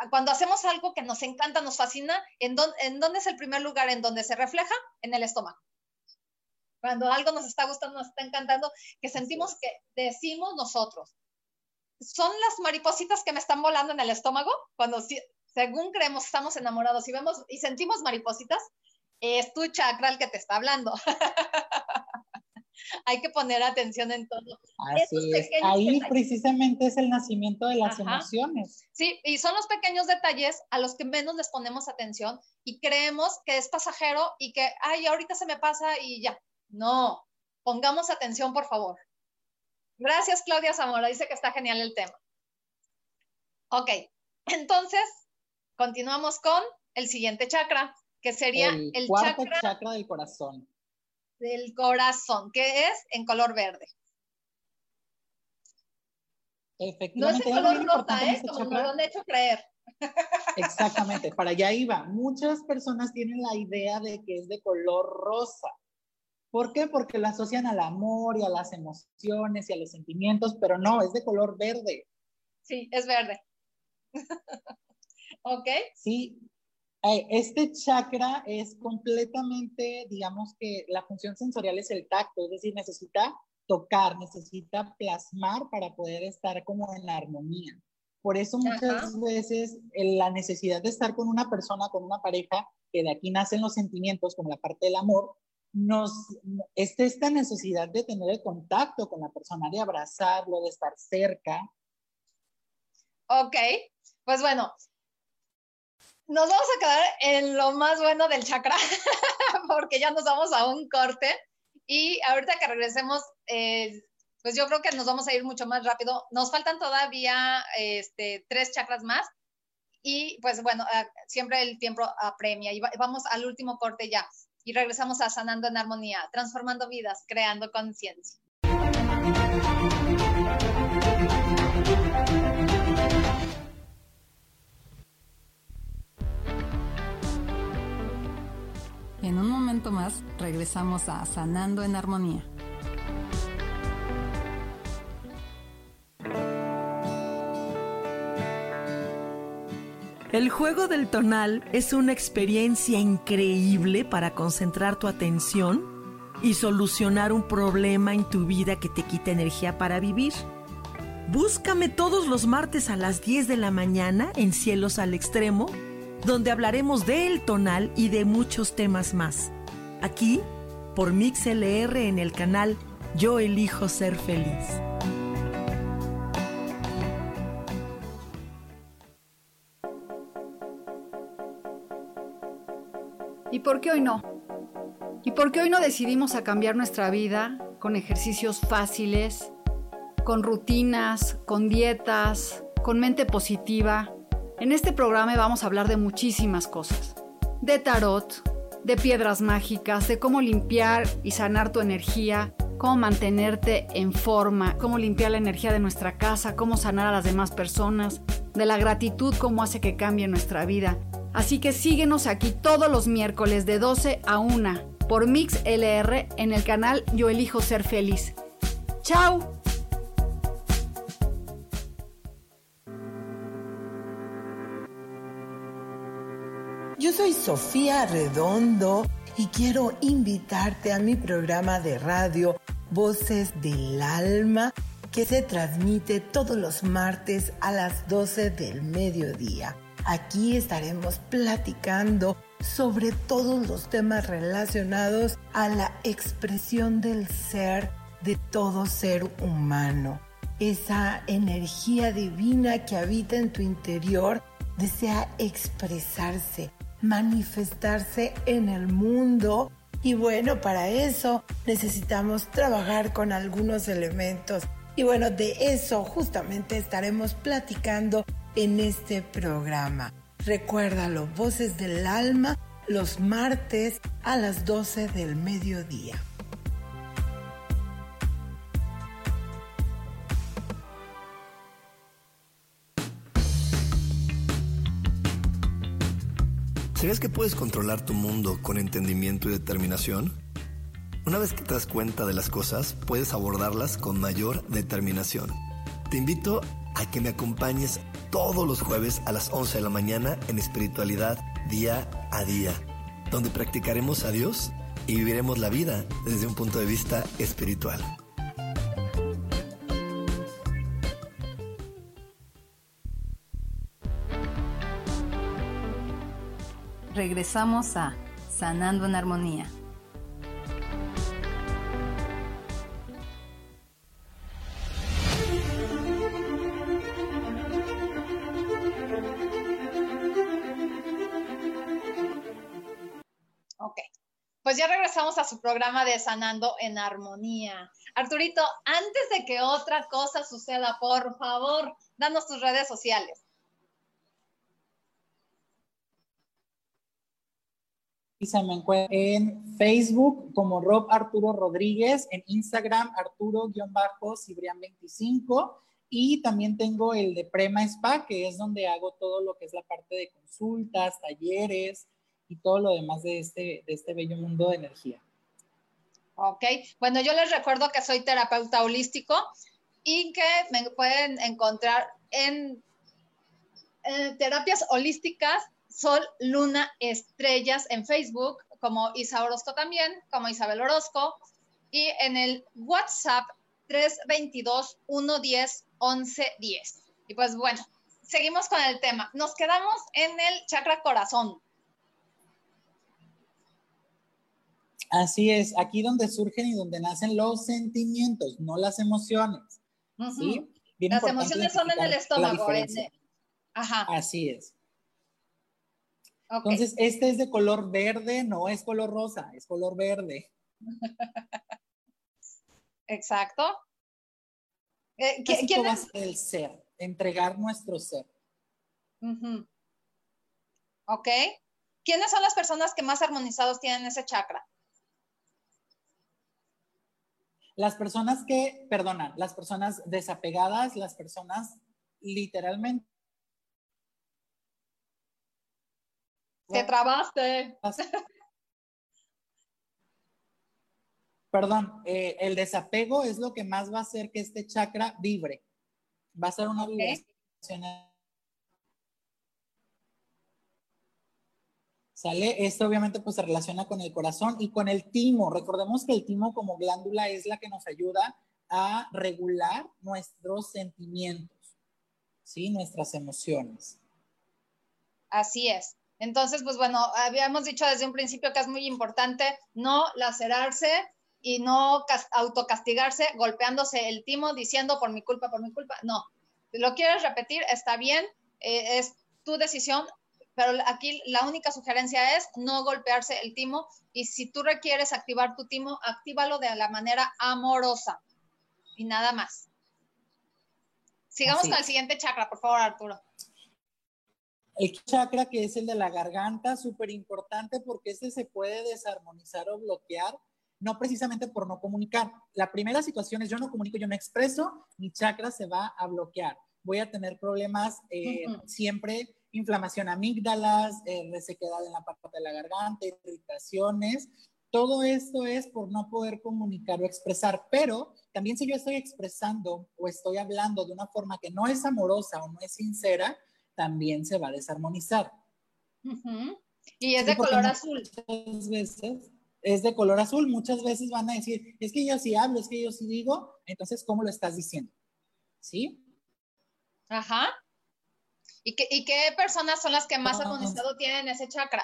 cuando hacemos algo que nos encanta, nos fascina, ¿en, ¿en dónde es el primer lugar en donde se refleja? En el estómago cuando algo nos está gustando, nos está encantando, que sentimos que decimos nosotros. Son las maripositas que me están volando en el estómago cuando según creemos estamos enamorados y vemos y sentimos maripositas, es tu chakra el que te está hablando. (laughs) (laughs) Hay que poner atención en todo. Así es. Ahí precisamente es el nacimiento de las emociones. Sí, y son los pequeños detalles a los que menos les ponemos atención y creemos que es pasajero y que, ay, ahorita se me pasa y ya. No, pongamos atención, por favor. Gracias, Claudia Zamora. Dice que está genial el tema. Ok, entonces continuamos con el siguiente chakra, que sería el, cuarto chakra, del corazón. Del corazón, que es en color verde. Efectivamente. No es en color rosa, ¿eh? Este Como nos lo han hecho creer. Exactamente, para allá iba. Muchas personas tienen la idea de que es de color rosa. ¿Por qué? Porque la asocian al amor y a las emociones y a los sentimientos, pero no, es de color verde. Sí, es verde. (laughs) ok. Sí, este chakra es completamente, digamos que la función sensorial es el tacto, es decir, necesita tocar, necesita plasmar para poder estar como en la armonía. Por eso muchas veces la necesidad de estar con una persona, con una pareja, que de aquí nacen los sentimientos, como la parte del amor, nos, es esta necesidad de tener el contacto con la persona, de abrazarlo, de estar cerca. Ok, pues bueno, nos vamos a quedar en lo más bueno del chakra, (laughs) porque ya nos vamos a un corte y ahorita que regresemos, eh, pues yo creo que nos vamos a ir mucho más rápido. Nos faltan todavía este, tres chakras más y pues bueno, ah, siempre el tiempo apremia y vamos al último corte ya y regresamos a Sanando en Armonía, transformando vidas, creando conciencia. En un momento más regresamos a Sanando en Armonía. El juego del tonal es una experiencia increíble para concentrar tu atención y solucionar un problema en tu vida que te quita energía para vivir. Búscame todos los martes a las 10 de la mañana en Cielos al Extremo, donde hablaremos del tonal y de muchos temas más. Aquí, por MixLR en el canal Yo elijo ser feliz. ¿Y por qué hoy no? ¿Y por qué hoy no decidimos a cambiar nuestra vida con ejercicios fáciles, con rutinas, con dietas, con mente positiva? En este programa vamos a hablar de muchísimas cosas. De tarot, de piedras mágicas, de cómo limpiar y sanar tu energía, cómo mantenerte en forma, cómo limpiar la energía de nuestra casa, cómo sanar a las demás personas, de la gratitud, cómo hace que cambie nuestra vida Así que síguenos aquí todos los miércoles de 12 a 1 por Mix LR en el canal Yo Elijo Ser Feliz. ¡Chao! Soy Sofía Redondo y quiero invitarte a mi programa de radio Voces del Alma que se transmite todos los martes a las 12 del mediodía. Aquí estaremos platicando sobre todos los temas relacionados a la expresión del ser de todo ser humano. Esa energía divina que habita en tu interior desea expresarse, manifestarse en el mundo y bueno, para eso necesitamos trabajar con algunos elementos. Y bueno, de eso justamente estaremos platicando en este programa. Recuérdalo, Voces del Alma, los martes a las 12 del mediodía. ¿Sabías que puedes controlar tu mundo con entendimiento y determinación? Una vez que te das cuenta de las cosas, puedes abordarlas con mayor determinación. Te invito a que me acompañes todos los jueves a las 11 de la mañana en espiritualidad día a día, donde practicaremos a Dios y viviremos la vida desde un punto de vista espiritual. Regresamos a Sanando en Armonía. Ok, pues ya regresamos a su programa de Sanando en Armonía. Arturito, antes de que otra cosa suceda, por favor, danos tus redes sociales. Se me encuentra en Facebook como Rob Arturo Rodríguez, en Instagram Arturo-Cibrián25 y también tengo el de Prema Spa, que es donde hago todo lo que es la parte de consultas, talleres y todo lo demás de este, de este bello mundo de energía. Ok, bueno, yo les recuerdo que soy terapeuta holístico y que me pueden encontrar en terapias holísticas Sol, Luna, Estrellas en Facebook, como Isa Orozco también, como Isabel Orozco, y en el WhatsApp 322-110-1110. Y pues bueno, seguimos con el tema. Nos quedamos en el chakra corazón. Así es, aquí donde surgen y donde nacen los sentimientos, no las emociones. ¿sí? las emociones son en el estómago. Ajá. Así es. Entonces, este es de color verde, no es color rosa, es color verde. (laughs) Exacto. Eh, ¿Quién es el ser? Entregar nuestro ser. Ok. ¿Quiénes son las personas que más armonizados tienen ese chakra? Las personas que, perdona, las personas desapegadas, las personas literalmente Te trabaste. Perdón, eh, el desapego es lo que más va a hacer que este chakra vibre. Va a ser una vibración. ¿Sale? Esto obviamente pues se relaciona con el corazón y con el timo. Recordemos que el timo como glándula es la que nos ayuda a regular nuestros sentimientos, ¿sí? Nuestras emociones. Así es. Entonces, pues bueno, habíamos dicho desde un principio que es muy importante no lacerarse y no autocastigarse golpeándose el timo diciendo por mi culpa, por mi culpa. No, si lo quieres repetir, está bien, eh, es tu decisión, pero aquí la única sugerencia es no golpearse el timo y si tú requieres activar tu timo, actívalo de la manera amorosa y nada más. Sigamos con el siguiente chakra, por favor, Arturo. El chakra que es el de la garganta, súper importante porque este se puede desarmonizar o bloquear, no precisamente por no comunicar. La primera situación es yo no comunico, yo no expreso, mi chakra se va a bloquear. Voy a tener problemas eh, siempre, inflamación amígdalas, eh, resequedad en la parte de la garganta, irritaciones. Todo esto es por no poder comunicar o expresar, pero también si yo estoy expresando o estoy hablando de una forma que no es amorosa o no es sincera, también se va a desarmonizar. Y es de color azul. Muchas veces es de color azul. Muchas veces van a decir, es que yo sí hablo, es que yo sí digo, entonces, ¿cómo lo estás diciendo? ¿Sí? Ajá. ¿Y qué, y qué personas son las que más armonizado tienen ese chakra?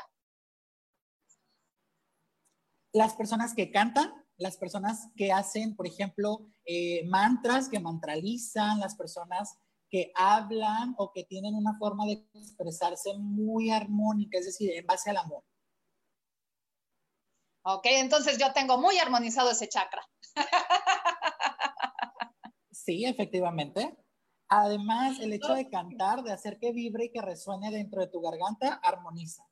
Las personas que cantan, las personas que hacen, por ejemplo, eh, mantras, que mantralizan, las personas que hablan o que tienen una forma de expresarse muy armónica, es decir, en base al amor. Ok, entonces yo tengo muy armonizado ese chakra. Sí, efectivamente. Además, el hecho de cantar, de hacer que vibre y que resuene dentro de tu garganta, armoniza.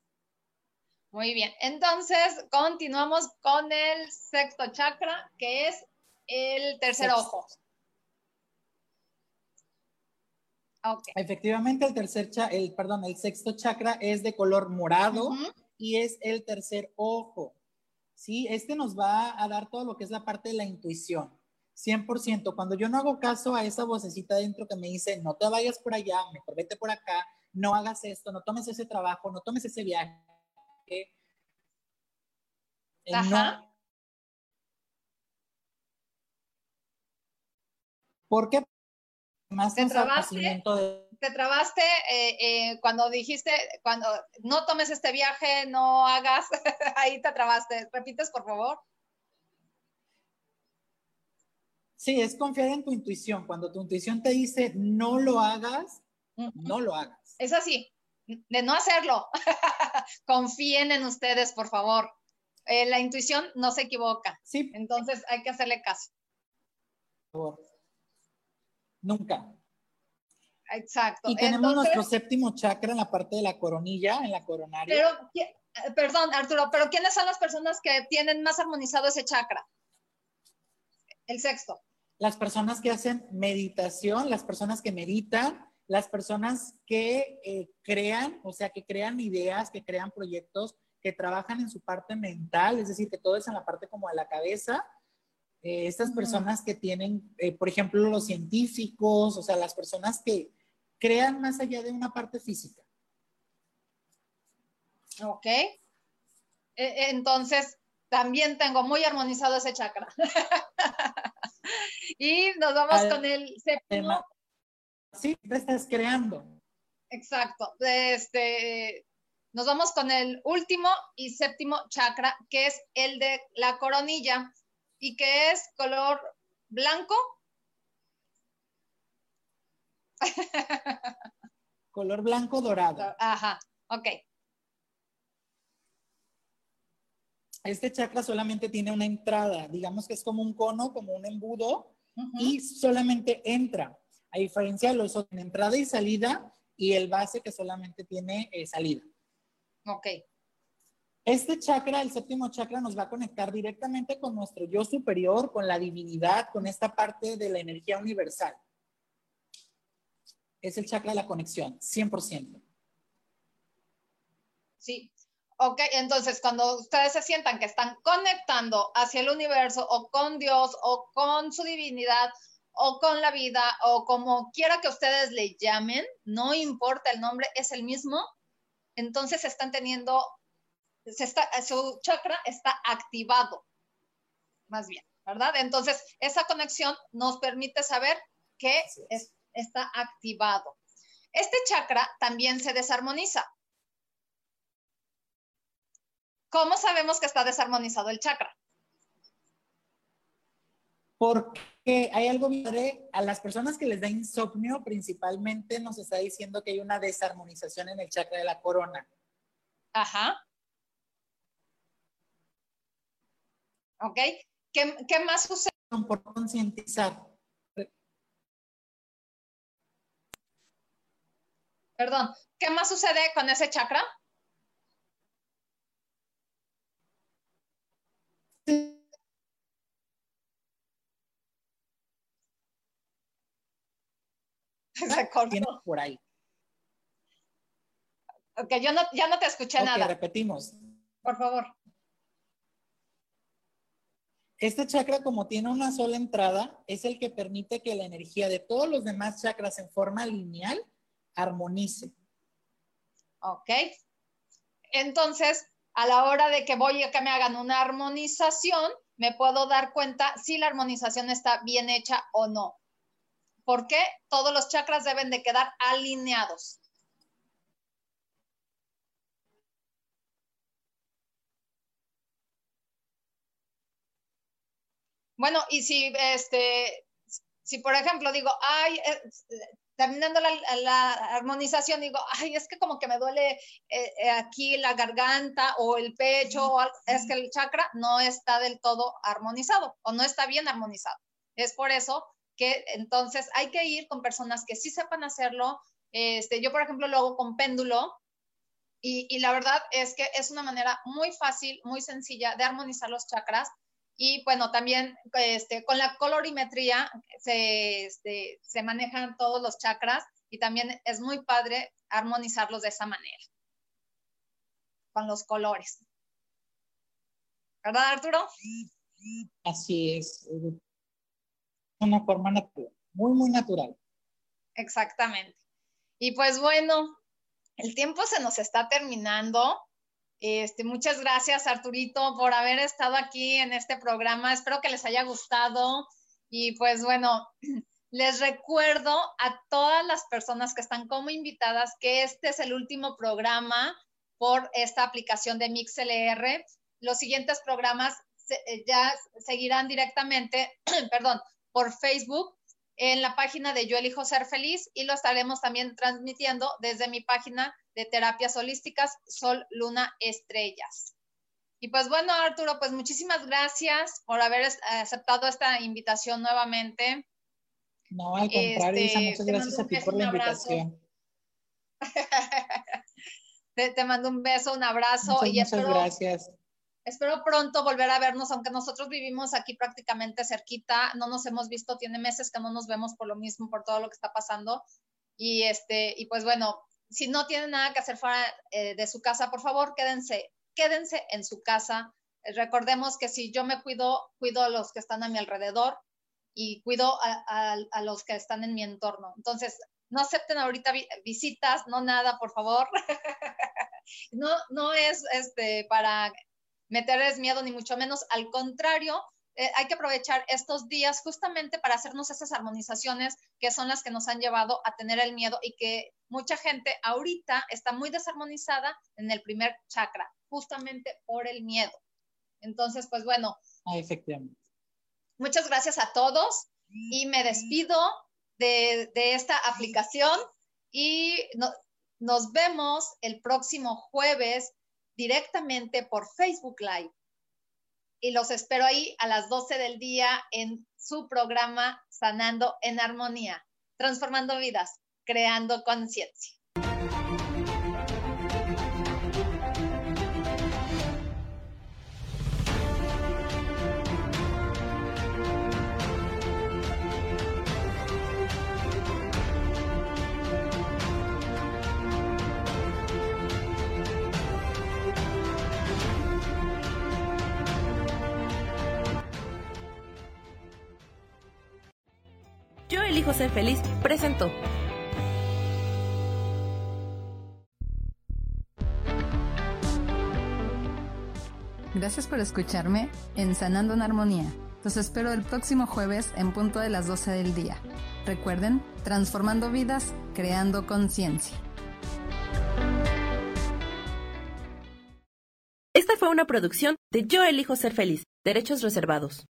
Muy bien, entonces continuamos con el sexto chakra, que es el tercer ojo. Okay. Efectivamente, el tercer, el, perdón, el sexto chakra es de color morado y es el tercer ojo. ¿sí? Este nos va a dar todo lo que es la parte de la intuición. 100%. Cuando yo no hago caso a esa vocecita dentro que me dice, no te vayas por allá, mejor vete por acá, no hagas esto, no tomes ese trabajo, no tomes ese viaje. Eh, Ajá. No. ¿Por qué? Más ¿Te trabaste, de... te trabaste eh, eh, cuando dijiste, cuando no tomes este viaje, no hagas, (laughs) ahí te trabaste. ¿Repites, por favor? Sí, es confiar en tu intuición. Cuando tu intuición te dice no lo hagas, no lo hagas. Es así, de no hacerlo. (laughs) Confíen en ustedes, por favor. Eh, la intuición no se equivoca. Sí. Entonces hay que hacerle caso. Por favor. Nunca. Exacto. Y tenemos nuestro séptimo chakra en la parte de la coronilla, en la coronaria. Pero, perdón, Arturo, pero ¿quiénes son las personas que tienen más armonizado ese chakra? El sexto las personas que hacen meditación, las personas que meditan, las personas que eh, crean, o sea, que crean ideas, que crean proyectos, que trabajan en su parte mental, es decir, que todo es en la parte como de la cabeza. Eh, estas personas que tienen, eh, por ejemplo, los científicos, o sea, las personas que crean más allá de una parte física. Ok. Entonces, también tengo muy armonizado ese chakra. (laughs) y nos vamos con el séptimo. Sí, te estás creando. Exacto. Este, nos vamos con el último y séptimo chakra, que es el de la coronilla y que es color blanco. color blanco dorado. Ajá, ok. este chakra solamente tiene una entrada, digamos que es como un cono, como un embudo, y solamente entra, a diferencia de los otros, entrada y salida, y el base que solamente tiene eh, salida. Ok. Este chakra, el séptimo chakra, nos va a conectar directamente con nuestro yo superior, con la divinidad, con esta parte de la energía universal. Es el chakra de la conexión, 100%. Sí, Ok, entonces cuando ustedes se sientan que están conectando hacia el universo o con Dios o con su divinidad o con la vida o como quiera que ustedes le llamen, no importa el nombre, es el mismo, entonces están teniendo, se está, su chakra está activado, más bien, ¿verdad? Entonces esa conexión nos permite saber que está activado. Este chakra también se desarmoniza. ¿Cómo sabemos que está desarmonizado el chakra? Porque hay algo a las personas que les da insomnio principalmente nos está diciendo que hay una desarmonización en el chakra de la corona. Ajá. ¿Ok? ¿Qué, qué más sucede? Por concientizar. Perdón, ¿qué más sucede con ese chakra? (laughs) por ahí. Ok, yo no, ya no te escuché okay, nada. repetimos. Por favor. Este chakra, como tiene una sola entrada, es el que permite que la energía de todos los demás chakras en forma lineal armonice. Ok. entonces, a la hora de que voy a que me hagan una armonización, me puedo dar cuenta si la armonización está bien hecha o no. Porque todos los chakras deben de quedar alineados. Bueno, y si este, si por ejemplo digo, ay, eh, terminando la, armonización, digo, ay, es que como que me duele eh, eh, aquí la garganta o el pecho, es que el chakra no está del todo armonizado o no está bien armonizado. Es por eso que entonces hay que ir con personas que sí sepan hacerlo. Este, yo, por ejemplo, lo hago con péndulo y, y la verdad es que es una manera muy fácil, muy sencilla de armonizar los chakras y bueno, también este, con la colorimetría se, este, se manejan todos los chakras y también es muy padre armonizarlos de esa manera, con los colores. ¿Verdad, Arturo? Así es. Una forma natural, muy, muy natural. Exactamente. Y pues bueno, el tiempo se nos está terminando. Este, muchas gracias, Arturito, por haber estado aquí en este programa. Espero que les haya gustado. Y pues bueno, (clears throat) les recuerdo a todas las personas que están como invitadas que este es el último programa por esta aplicación de MixLR. Los siguientes programas eh, ya seguirán directamente, (clears throat) perdón, por Facebook en la página de Yo elijo ser feliz y lo estaremos también transmitiendo desde mi página de terapias holísticas Sol, Luna, Estrellas. Y pues bueno, Arturo, pues muchísimas gracias por haber aceptado esta invitación nuevamente. No, al contrario, este, muchas gracias a ti por la invitación. (laughs) te, mando un beso, un abrazo y muchas gracias. Espero pronto volver a vernos, aunque nosotros vivimos aquí prácticamente cerquita, no nos hemos visto, tiene meses que no nos vemos por lo mismo, por todo lo que está pasando. Y este, y pues bueno, si no tienen nada que hacer fuera eh, de su casa, por favor, quédense, quédense en su casa. recordemos que si yo me cuido, cuido a los que están a mi alrededor y cuido a, los que están en mi entorno. Entonces, no acepten ahorita visitas, no nada, por favor. (laughs) no, no es este, para meterles miedo, ni mucho menos. Al contrario, eh, hay que aprovechar estos días justamente para hacernos esas armonizaciones que son las que nos han llevado a tener el miedo y que mucha gente ahorita está muy desarmonizada en el primer chakra, justamente por el miedo. Entonces, pues bueno. Ah, efectivamente. Muchas gracias a todos y me despido de, esta aplicación y nos vemos el próximo jueves directamente por Facebook Live y los espero ahí a las 12 del día en su programa Sanando en Armonía, transformando vidas, creando conciencia. Elijo ser feliz presentó. Gracias por escucharme en Sanando en Armonía. Los espero el próximo jueves en punto de las 12 del día. Recuerden, transformando vidas, creando conciencia. Esta fue una producción de Yo elijo ser feliz, derechos reservados.